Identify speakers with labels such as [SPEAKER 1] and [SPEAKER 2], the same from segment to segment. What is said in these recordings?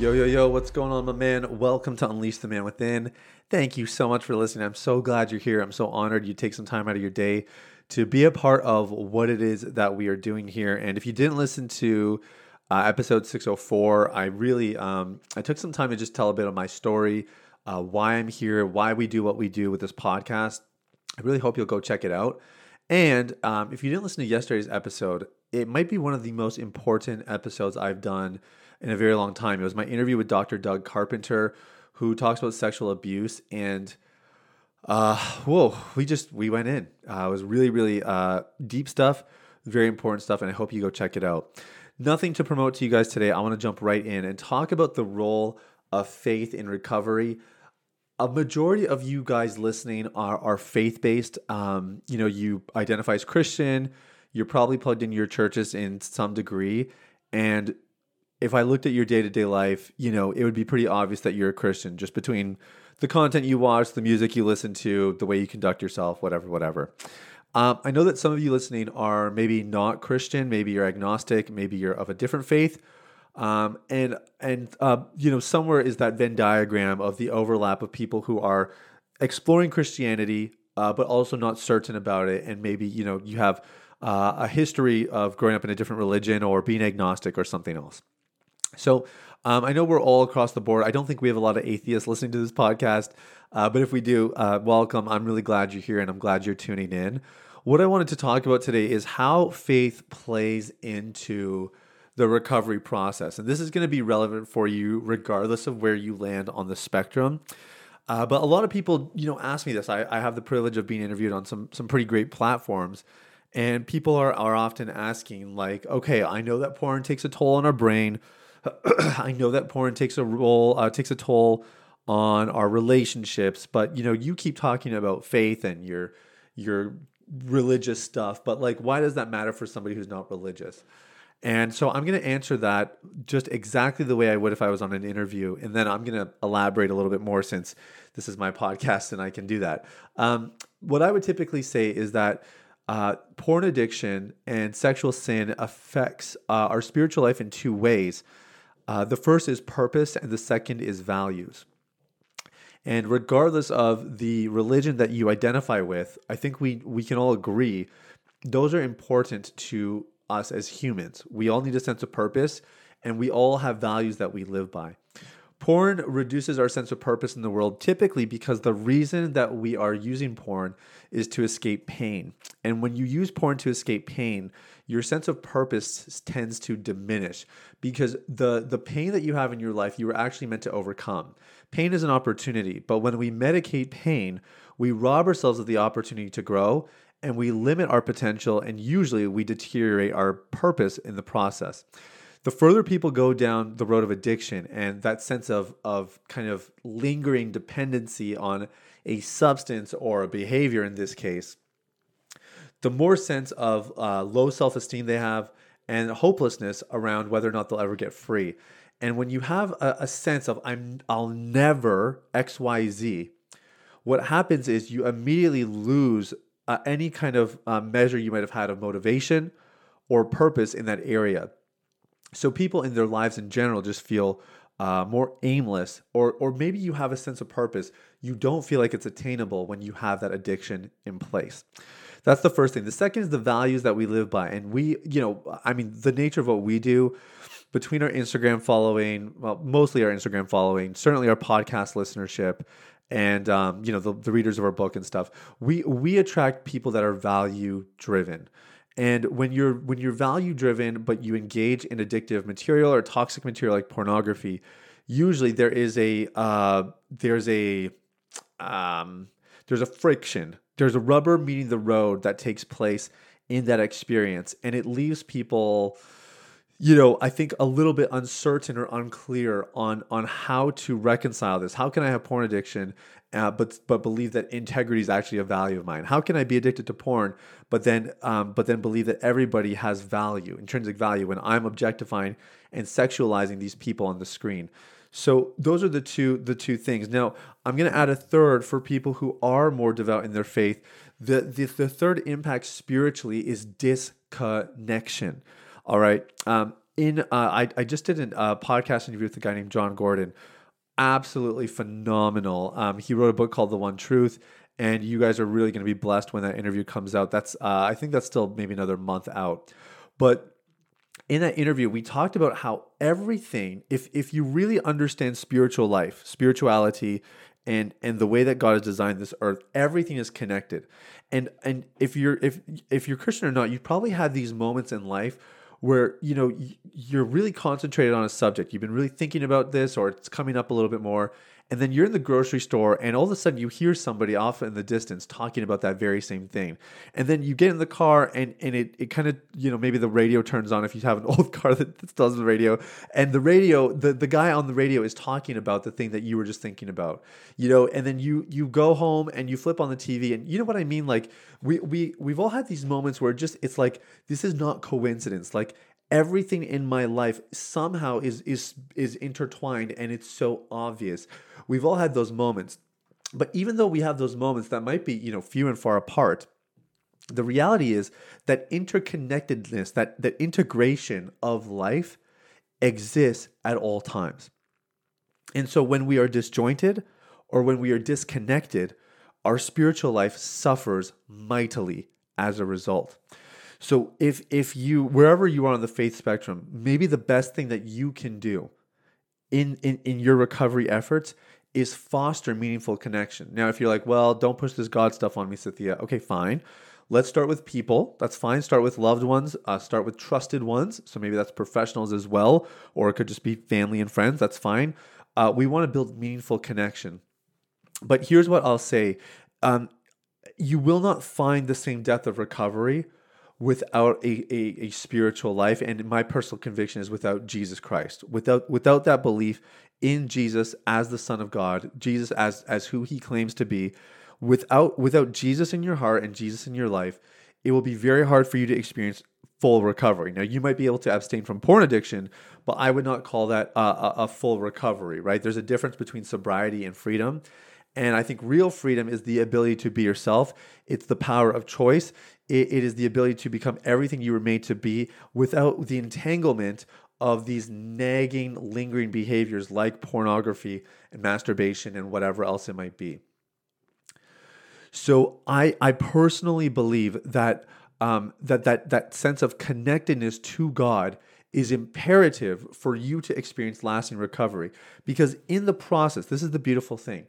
[SPEAKER 1] Yo, yo, yo, what's going on, my man? Welcome to Unleash the Man Within. Thank you so much for listening. I'm so glad you're here. I'm so honored you take some time out of your day to be a part of what it is that we are doing here. And if you didn't listen to uh, episode 604, I really um, I took some time to just tell a bit of my story, uh, why I'm here, why we do what we do with this podcast. I really hope you'll go check it out. And um, if you didn't listen to yesterday's episode, it might be one of the most important episodes I've done in a very long time. It was my interview with Dr. Doug Carpenter, who talks about sexual abuse. And uh, whoa, we just we went in. Uh, it was really, really uh, deep stuff, very important stuff, and I hope you go check it out. Nothing to promote to you guys today. I want to jump right in and talk about the role of faith in recovery. A majority of you guys listening are, are faith based. Um, you know, you identify as Christian. You're probably plugged in your churches in some degree, and if I looked at your day to day life, you know, it would be pretty obvious that you're a Christian just between the content you watch, the music you listen to, the way you conduct yourself, whatever, whatever. Um, I know that some of you listening are maybe not Christian, maybe you're agnostic, maybe you're of a different faith. Um, and and uh, you know somewhere is that Venn diagram of the overlap of people who are exploring Christianity, uh, but also not certain about it, and maybe you know you have uh, a history of growing up in a different religion or being agnostic or something else. So um, I know we're all across the board. I don't think we have a lot of atheists listening to this podcast, uh, but if we do, uh, welcome. I'm really glad you're here and I'm glad you're tuning in. What I wanted to talk about today is how faith plays into the recovery process. And this is going to be relevant for you regardless of where you land on the spectrum. Uh, but a lot of people, you know, ask me this. I, I have the privilege of being interviewed on some some pretty great platforms. And people are, are often asking, like, okay, I know that porn takes a toll on our brain. I know that porn takes a role, uh, takes a toll on our relationships, but you know, you keep talking about faith and your your religious stuff, but like, why does that matter for somebody who's not religious? And so I'm going to answer that just exactly the way I would if I was on an interview. And then I'm going to elaborate a little bit more since this is my podcast and I can do that. Um, what I would typically say is that uh, porn addiction and sexual sin affects uh, our spiritual life in two ways. Uh, the first is purpose, and the second is values. And regardless of the religion that you identify with, I think we, we can all agree those are important to us as humans. We all need a sense of purpose, and we all have values that we live by. Porn reduces our sense of purpose in the world typically because the reason that we are using porn is to escape pain. And when you use porn to escape pain, your sense of purpose tends to diminish because the the pain that you have in your life you were actually meant to overcome. Pain is an opportunity, but when we medicate pain, we rob ourselves of the opportunity to grow and we limit our potential and usually we deteriorate our purpose in the process the further people go down the road of addiction and that sense of of kind of lingering dependency on a substance or a behavior in this case, the more sense of uh, low self esteem they have and hopelessness around whether or not they'll ever get free. And when you have a, a sense of I'm I'll never X Y Z, what happens is you immediately lose uh, any kind of uh, measure you might have had of motivation or purpose in that area. So people in their lives in general just feel uh, more aimless, or or maybe you have a sense of purpose. You don't feel like it's attainable when you have that addiction in place. That's the first thing. The second is the values that we live by, and we, you know, I mean, the nature of what we do between our Instagram following, well, mostly our Instagram following, certainly our podcast listenership, and um, you know the, the readers of our book and stuff. We we attract people that are value driven. And when you're when you're value driven, but you engage in addictive material or toxic material like pornography, usually there is a uh, there's a um, there's a friction. There's a rubber meeting the road that takes place in that experience, and it leaves people you know, I think a little bit uncertain or unclear on on how to reconcile this. How can I have porn addiction, uh, but but believe that integrity is actually a value of mine? How can I be addicted to porn, but then um, but then believe that everybody has value, intrinsic value, when I'm objectifying and sexualizing these people on the screen? So those are the two the two things. Now I'm going to add a third for people who are more devout in their faith. The the, the third impact spiritually is disconnection. All right. Um, in uh, I, I just did a uh, podcast interview with a guy named Jon Gordon. Absolutely phenomenal. Um, he wrote a book called The One Truth, and you guys are really going to be blessed when that interview comes out. That's uh, I think that's still maybe another month out, but in that interview we talked about how everything if if you really understand spiritual life spirituality and and the way that god has designed this earth everything is connected and and if you're if if you're christian or not you probably had these moments in life where you know you're really concentrated on a subject. You've been really thinking about this or it's coming up a little bit more and then you're in the grocery store and all of a sudden you hear somebody off in the distance talking about that very same thing. And then you get in the car and and it, it kind of you know maybe the radio turns on if you have an old car that still has the radio. And the radio the, the guy on the radio is talking about the thing that you were just thinking about you know? And then you you go home and you flip on the tv and you know what i mean? Like we we we've all had these moments where just it's like this is not coincidence. Like everything in my life somehow is is is intertwined and it's so obvious. We've all had those moments but even though we have those moments that might be you know few and far apart the reality is that interconnectedness that that integration of life exists at all times. And so when we are disjointed or when we are disconnected our spiritual life suffers mightily as a result so if if you wherever you are on the faith spectrum, maybe the best thing that you can do in in, in your recovery efforts is foster meaningful connection. Now, if you're like, well, don't push this God stuff on me, Sathiya. Okay, fine. Let's start with people. That's fine. Start with loved ones. Uh, start with trusted ones. So maybe that's professionals as well, or it could just be family and friends. That's fine. Uh, we want to build meaningful connection. But here's what I'll say um, you will not find the same depth of recovery without a, a, a, spiritual life. And my personal conviction is without jesus christ. Without without that belief in jesus as the son of god jesus as as who he claims to be without without jesus in your heart and jesus in your life it will be very hard for you to experience full recovery. Now you might be able to abstain from porn addiction but i would not call that a, a, a full recovery right? There's a difference between sobriety and freedom and I think real freedom is the ability to be yourself. It's the power of choice it, it is the ability to become everything you were made to be without the entanglement of these nagging, lingering behaviors like pornography and masturbation and whatever else it might be. So I I personally believe that um, that that that sense of connectedness to God is imperative for you to experience lasting recovery because in the process, this is the beautiful thing.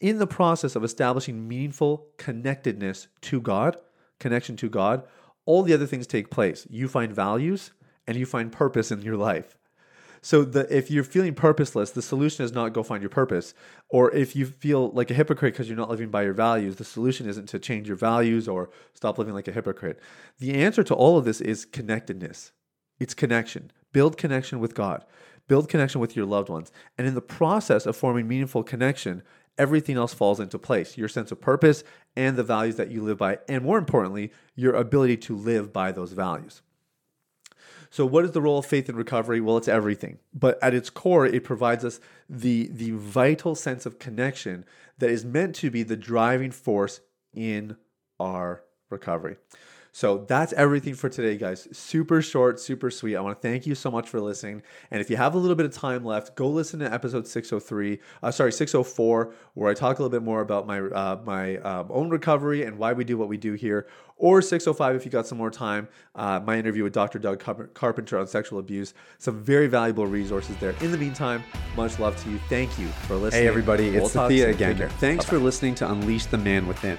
[SPEAKER 1] In the process of establishing meaningful connectedness to God, connection to God, all the other things take place. You find values and you find purpose in your life. So the, if you're feeling purposeless, the solution is not go find your purpose. Or if you feel like a hypocrite because you're not living by your values, the solution isn't to change your values or stop living like a hypocrite. The answer to all of this is connectedness. It's connection. Build connection with God. Build connection with your loved ones. And in the process of forming meaningful connection, everything else falls into place your sense of purpose and the values that you live by, and more importantly, your ability to live by those values. So, what is the role of faith in recovery? Well, it's everything. But at its core, it provides us the, the vital sense of connection that is meant to be the driving force in our recovery. So that's everything for today, guys. Super short, super sweet. I want to thank you so much for listening. And if you have a little bit of time left, go listen to episode 603, uh, sorry, 604, where I talk a little bit more about my uh, my uh, own recovery and why we do what we do here. Or 605 if you got some more time, uh, my interview with Dr. Doug Carpenter on sexual abuse. Some very valuable resources there. In the meantime, much love to you. Thank you for listening.
[SPEAKER 2] Hey, everybody, it's we'll Sathiya again. Thanks Bye-bye. for listening to Unleash the Man Within.